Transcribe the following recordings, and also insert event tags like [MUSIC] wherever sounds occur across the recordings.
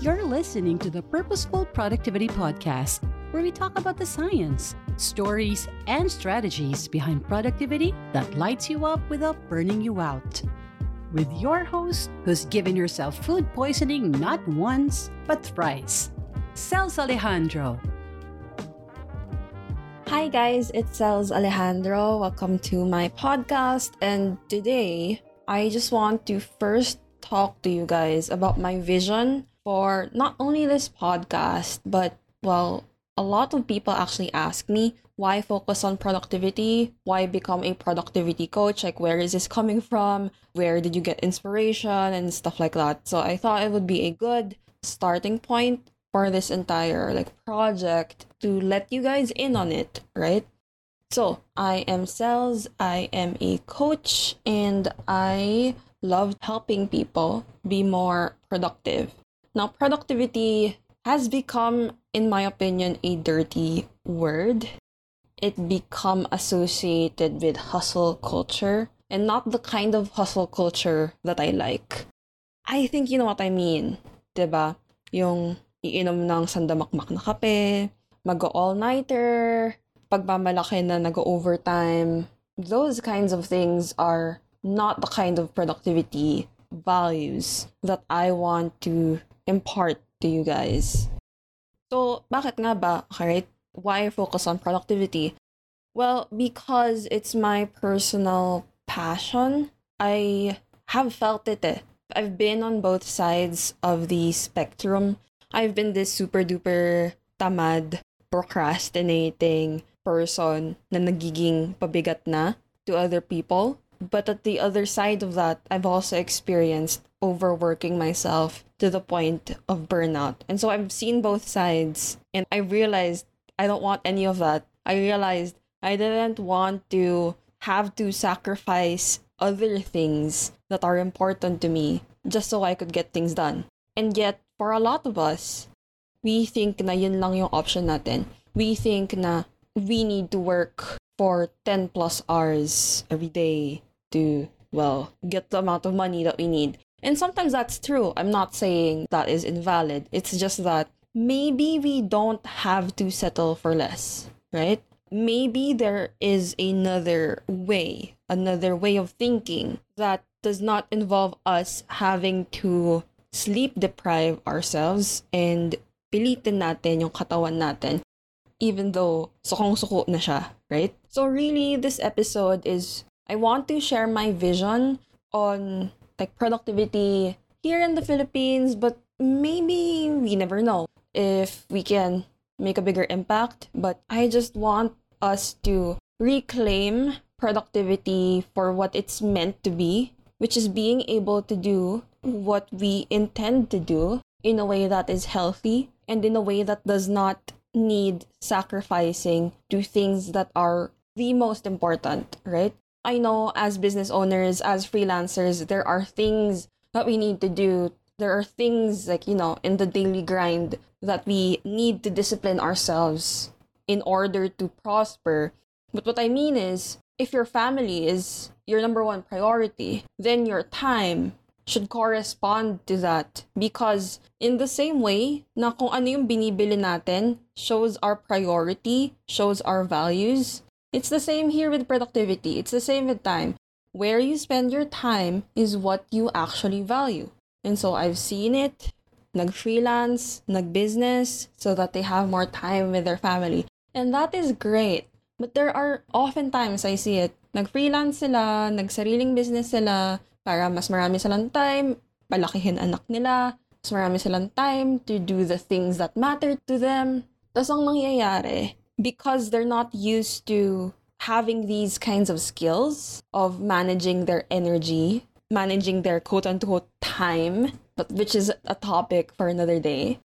You're listening to the Purposeful Productivity Podcast, where we talk about the science, stories, and strategies behind productivity that lights you up without burning you out. With your host, who's given yourself food poisoning not once, but thrice, Celz Alejandro. Hi guys, it's Celz Alejandro. Welcome to my podcast. And today, I just want to first talk to you guys about my vision for not only this podcast, but well, a lot of people actually ask me why focus on productivity? Why become a productivity coach? Like, where is this coming from? Where did you get inspiration and stuff like that? So, I thought it would be a good starting point for this entire like project to let you guys in on it, right? So, I am Celz, I am a coach, and I love helping people be more productive. Now, productivity has become, in my opinion, a dirty word. It become associated with hustle culture and not the kind of hustle culture that I like. I think you know what I mean, 'di ba? Yung iinom ng sandamakmak na kape, mag-all-nighter, pagmamalaki na nag-overtime. Those kinds of things are not the kind of productivity values that I want to impart to you guys. So, bakit nga ba? Okay, why focus on productivity? Well, because it's my personal passion. I have felt it eh. I've been on both sides of the spectrum. I've been this super duper tamad, procrastinating person na nagiging pabigat na to other people. But at the other side of that, I've also experienced overworking myself to the point of burnout. And so I've seen both sides and I realized I don't want any of that. I realized I didn't want to have to sacrifice other things that are important to me just so I could get things done. And yet, for a lot of us, we think na yun lang yung option natin. We think na we need to work for 10 plus hours every day to, well, get the amount of money that we need. And sometimes that's true. I'm not saying that is invalid. It's just that maybe we don't have to settle for less, right? Maybe there is another way, another way of thinking that does not involve us having to sleep deprive ourselves and pilitin natin yung katawan natin even though sukong-suko na siya, right? So really, this episode is I want to share my vision on like productivity here in the Philippines, but maybe we never know if we can make a bigger impact. But I just want us to reclaim productivity for what it's meant to be, which is being able to do what we intend to do in a way that is healthy and in a way that does not need sacrificing to things that are the most important, right? I know as business owners, as freelancers, there are things that we need to do. There are things like, you know, in the daily grind that we need to discipline ourselves in order to prosper. But what I mean is, if your family is your number one priority, then your time should correspond to that because in the same way na kung ano yung binibili natin shows our priority, shows our values, it's the same here with productivity. It's the same with time. Where you spend your time is what you actually value. And so I've seen it nag-freelance, nag-business so that they have more time with their family. And that is great. But there are oftentimes I see it, nag-freelance sila, nagsariling business sila, para mas marami silang time, palakihin anak nila, mas marami silang time to do the things that matter to them. Tapos ang mangyayari, because they're not used to having these kinds of skills of managing their energy, managing their quote-unquote time, but which is a topic for another day,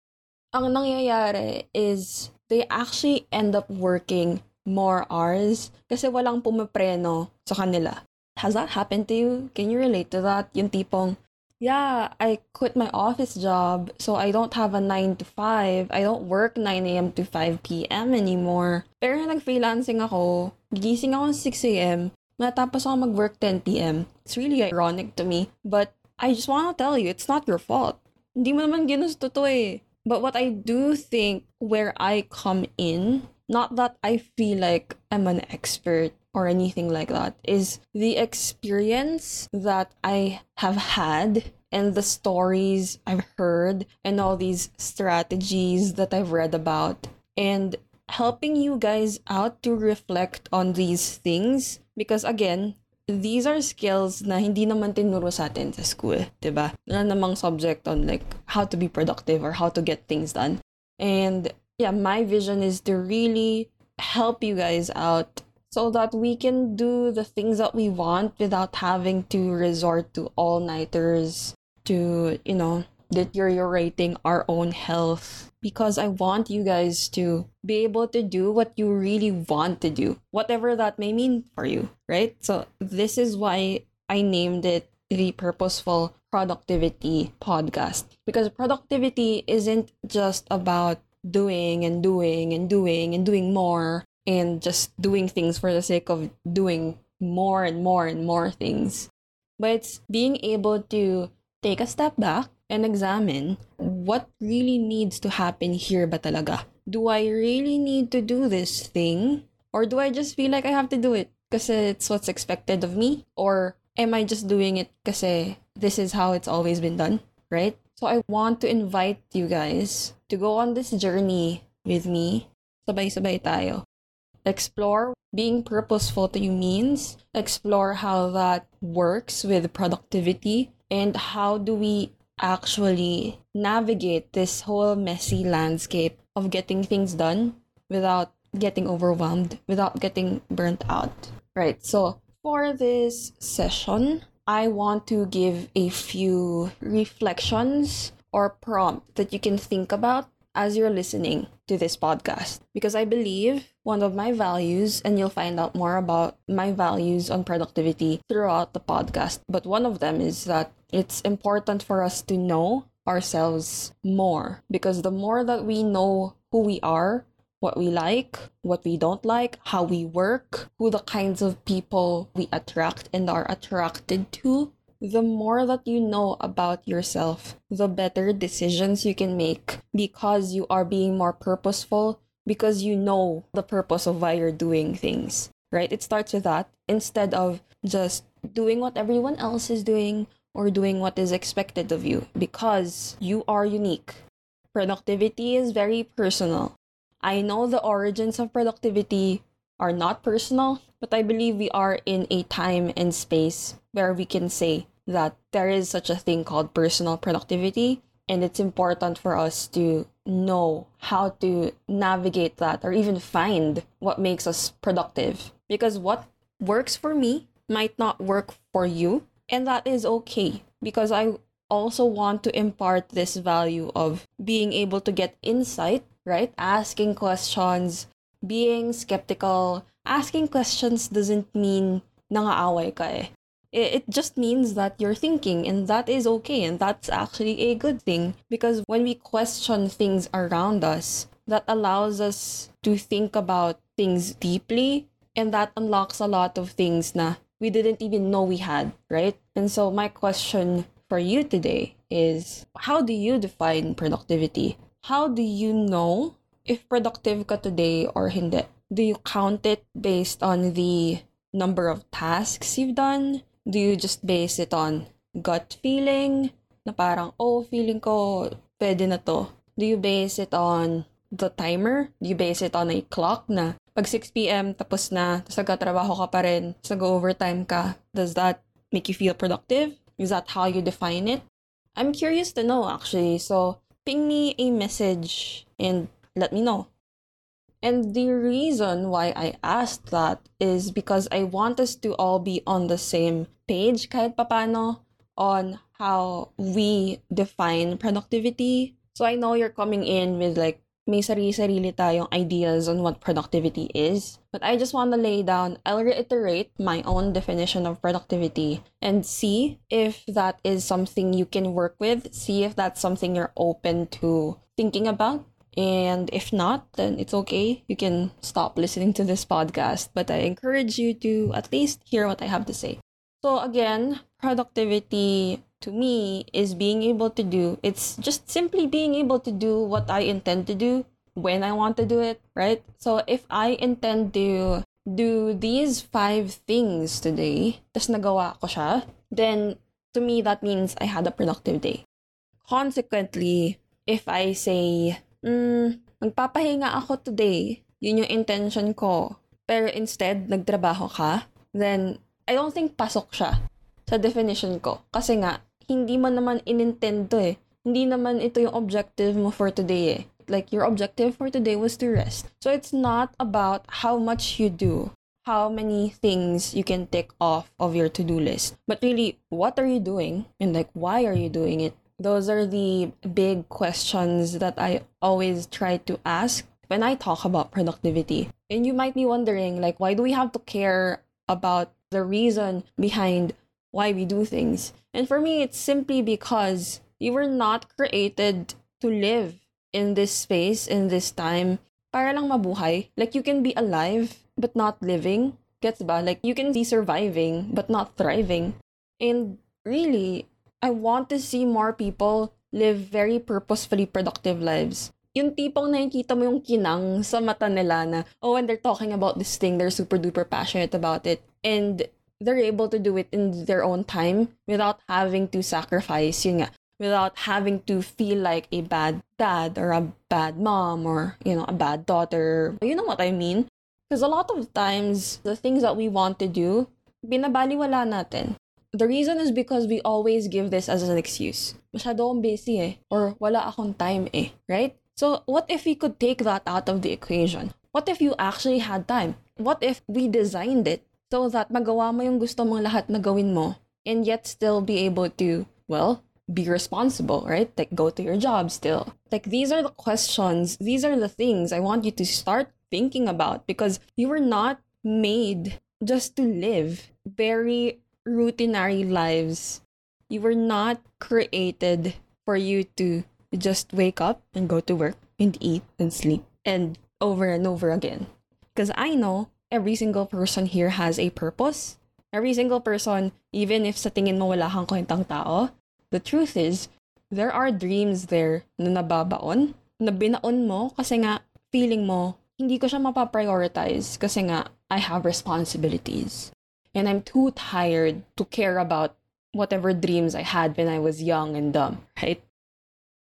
ang nangyayari is they actually end up working more hours kasi walang pumapreno sa kanila. Has that happened to you? Can you relate to that? Yung tipong, yeah, I quit my office job, so I don't have a 9 to 5. I don't work 9 a.m. to 5 p.m. anymore. Pero nag-freelancing ako, gigising ako 6 a.m., matapos ako mag-work 10 p.m. It's really ironic to me, but I just want to tell you, it's not your fault. hindi mo naman ginusto to eh. But what I do think where I come in, not that I feel like I'm an expert or anything like that, is the experience that I have had and the stories I've heard and all these strategies that I've read about and helping you guys out to reflect on these things because again these are skills na hindi naman tinuro sa atin sa school, 'di ba? Wala namang subject on like how to be productive or how to get things done. And yeah, my vision is to really help you guys out so that we can do the things that we want without having to resort to all-nighters to, you know, deteriorating our own health. Because I want you guys to be able to do what you really want to do, whatever that may mean for you, right? So, this is why I named it the Purposeful Productivity Podcast. Because productivity isn't just about doing and doing and doing and doing more and just doing things for the sake of doing more and more and more things, but it's being able to take a step back and examine what really needs to happen here ba talaga? Do I really need to do this thing? Or do I just feel like I have to do it because it's what's expected of me? Or am I just doing it because this is how it's always been done, right? So I want to invite you guys to go on this journey with me. Sabay-sabay tayo. Explore being purposeful to you means. Explore how that works with productivity and how do we actually navigate this whole messy landscape of getting things done without getting overwhelmed, without getting burnt out. Right. So, for this session, I want to give a few reflections or prompt that you can think about as you're listening to this podcast because I believe one of my values, and you'll find out more about my values on productivity throughout the podcast. But one of them is that it's important for us to know ourselves more because the more that we know who we are, what we like, what we don't like, how we work, who the kinds of people we attract and are attracted to, the more that you know about yourself, the better decisions you can make because you are being more purposeful, because you know the purpose of why you're doing things, right? It starts with that instead of just doing what everyone else is doing or doing what is expected of you because you are unique. Productivity is very personal. I know the origins of productivity are not personal, but I believe we are in a time and space where we can say that there is such a thing called personal productivity and it's important for us to know how to navigate that or even find what makes us productive because what works for me might not work for you and that is okay because I also want to impart this value of being able to get insight, right? Asking questions, being skeptical. Asking questions doesn't mean nangaaway ka eh. It just means that you're thinking, and that is okay, and that's actually a good thing because when we question things around us, that allows us to think about things deeply, and that unlocks a lot of things na we didn't even know we had, right? And so, my question for you today is how do you define productivity? How do you know if productive ka today or hindi? Do you count it based on the number of tasks you've done? Do you just base it on gut feeling na parang, oh, feeling ko pwede na to? Do you base it on the timer? Do you base it on a clock na pag 6 p.m. tapos na, tapos nagkatrabaho ka pa rin, tapos nag-overtime ka, does that make you feel productive? Is that how you define it? I'm curious to know actually. So, ping me a message and let me know. And the reason why I asked that is because I want us to all be on the same page kahit papano on how we define productivity. So I know you're coming in with like may sarili-sarili tayong ideas on what productivity is. But I just want to lay down, I'll reiterate my own definition of productivity and see if that is something you can work with, see if that's something you're open to thinking about and if not, then it's okay. You can stop listening to this podcast. But I encourage you to at least hear what I have to say. So, again, productivity to me is being able to do it's just simply being able to do what I intend to do when I want to do it, right? So if I intend to do these five things today, tas nagawa ko siya, then to me that means I had a productive day. Consequently, if I say, mm, magpapahinga ako today, yun yung intention ko, pero instead nagtrabaho ka, then I don't think pasok siya sa definition ko. Kasi nga, hindi man naman inintend to eh. Hindi naman ito yung objective mo for today eh. Like, your objective for today was to rest. So, it's not about how much you do, how many things you can tick off of your to do list, but really, what are you doing? And like, why are you doing it? Those are the big questions that I always try to ask when I talk about productivity. And you might be wondering, like, why do we have to care about the reason behind why we do things? And for me, it's simply because you were not created to live in this space, in this time, para lang mabuhay. Like, you can be alive, but not living. Gets ba? Like, you can be surviving, but not thriving. And really, I want to see more people live very purposefully productive lives. Yung tipong nakikita mo yung kinang sa mata nila na, oh, when they're talking about this thing, they're super duper passionate about it. And they're able to do it in their own time without having to sacrifice, yun nga, without having to feel like a bad dad or a bad mom or, you know, a bad daughter. You know what I mean? Because a lot of times, the things that we want to do, binabaliwala natin. The reason is because we always give this as an excuse. Masyado busy eh. Or wala akong time eh. Right? So, what if we could take that out of the equation? What if you actually had time? What if we designed it so that magawa mo yung gusto mong lahat na gawin mo and yet still be able to, well, be responsible, right? Like go to your job still. Like these are the questions, these are the things I want you to start thinking about because you were not made just to live very routinary lives. You were not created for you to just wake up and go to work and eat and sleep and over and over again. Because I know every single person here has a purpose. Every single person, even if sa tingin mo wala kang kwentang tao, the truth is, there are dreams there na nababaon, na binaon mo kasi nga feeling mo, hindi ko siya mapaprioritize kasi nga I have responsibilities. And I'm too tired to care about whatever dreams I had when I was young and dumb, right?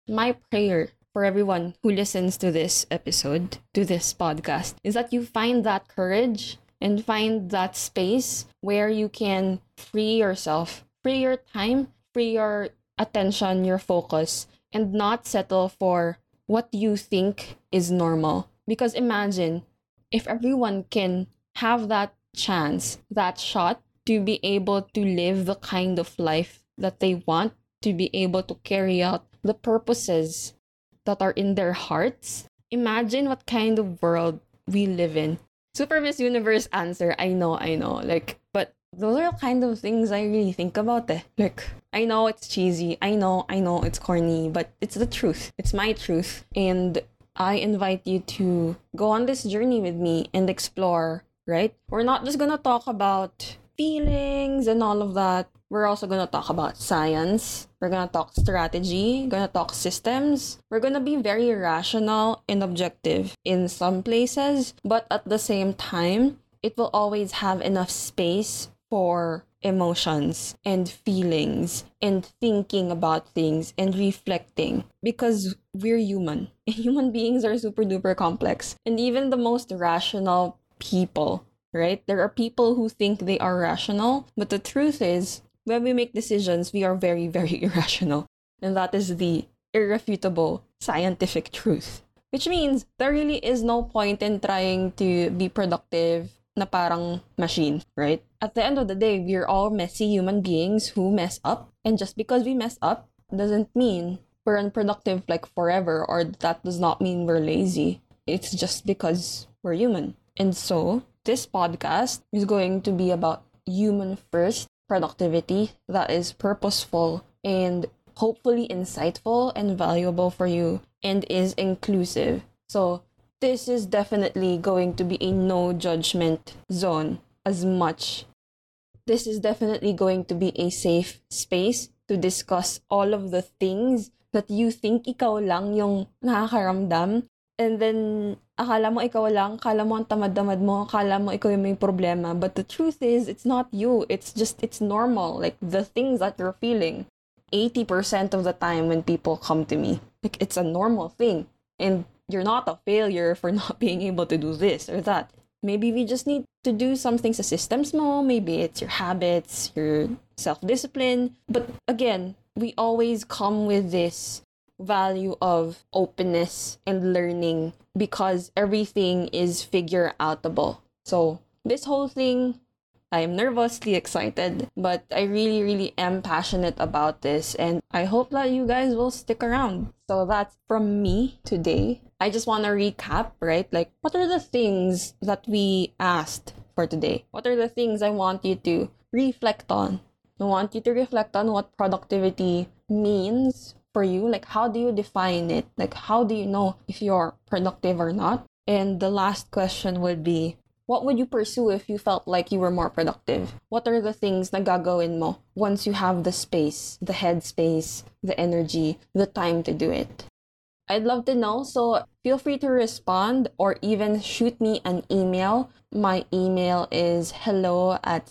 My prayer for everyone who listens to this episode, to this podcast, is that you find that courage and find that space where you can free yourself, free your time free your attention, your focus, and not settle for what you think is normal. Because imagine if everyone can have that chance, that shot to be able to live the kind of life that they want, to be able to carry out the purposes that are in their hearts. Imagine what kind of world we live in. Super Miss Universe answer, I know, I know. Like, but those are the kind of things I really think about eh. Like, I know it's cheesy. I know, I know it's corny, but it's the truth. It's my truth. And I invite you to go on this journey with me and explore, right? We're not just gonna talk about feelings and all of that. We're also gonna talk about science. We're gonna talk strategy, gonna talk systems. We're gonna be very rational and objective in some places, but at the same time, it will always have enough space for emotions and feelings and thinking about things and reflecting because we're human. [LAUGHS] Human beings are super duper complex. And even the most rational people, right? There are people who think they are rational, but the truth is, when we make decisions, we are very, [LAUGHS] very irrational. And that is the irrefutable scientific truth. Which means there really is no point in trying to be productive na parang machine, right? At the end of the day, we're all messy human beings who mess up. And just because we mess up doesn't mean we're unproductive like forever or that does not mean we're lazy. It's just because we're human. And so, this podcast is going to be about human first productivity that is purposeful and hopefully insightful and valuable for you and is inclusive. So, this is definitely going to be a no judgment zone as much. This is definitely going to be a safe space to discuss all of the things that you think ikaw lang yung nakakaramdam. And then, akala mo ikaw lang, akala mo ang tamad-tamad mo, akala mo ikaw yung may problema. But the truth is, it's not you. It's just, it's normal. Like, the things that you're feeling. 80% of the time when people come to me, like, it's a normal thing. And you're not a failure for [LAUGHS] not being able to do this or that. Maybe we just need to do something sa systems mo. Maybe it's your habits, your self-discipline. But again, we always come with this value of openness and learning because everything is figure outable. So this whole thing, I'm nervously excited, but I really, really am passionate about this, and I hope that you guys will stick around. So that's from me today. I just want to recap, right? Like, what are the things that we asked for today? What are the things I want you to reflect on? I want you to reflect on what productivity means for you. Like, how do you define it? Like, how do you know if you're productive or not? And the last question would be, what would you pursue if you felt like you were more productive? What are the things na gagawin mo once you have the space, the headspace, the energy, the time to do it? I'd love to know, so feel free to respond or even shoot me an email. My email is hello at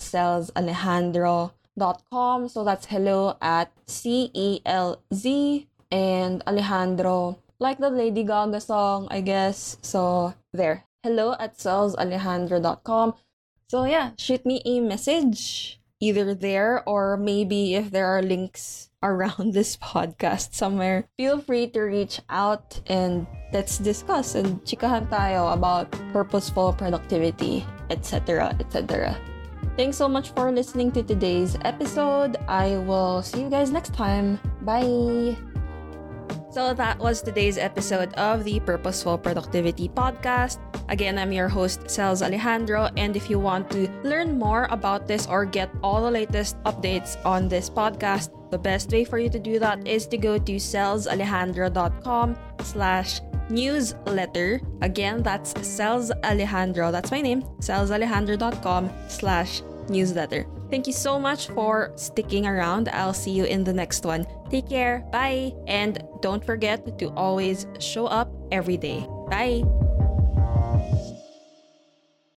celzalejandro.com. So that's hello at C E L Z and Alejandro, like the Lady Gaga song, I guess. So there, hello at celzalejandro.com. So yeah, shoot me a message either there or maybe if there are links [LAUGHS] around this podcast somewhere, feel free to reach out and let's discuss and chikahan tayo about purposeful productivity, etc., etc. Thanks so much for listening to today's episode. I will see you guys next time. Bye. So that was today's episode of the Purposeful Productivity Podcast. Again, I'm your host, Celz Alejandro, and if you want to learn more about this or get all the latest updates on this podcast, the best way for you to do that is to go to celzalejandro.com slash newsletter. Again, that's Celz Alejandro. That's my name, celzalejandro.com slash newsletter. Thank you so much for sticking around. I'll see you in the next one. Take care. Bye. And don't forget to always show up every day. Bye.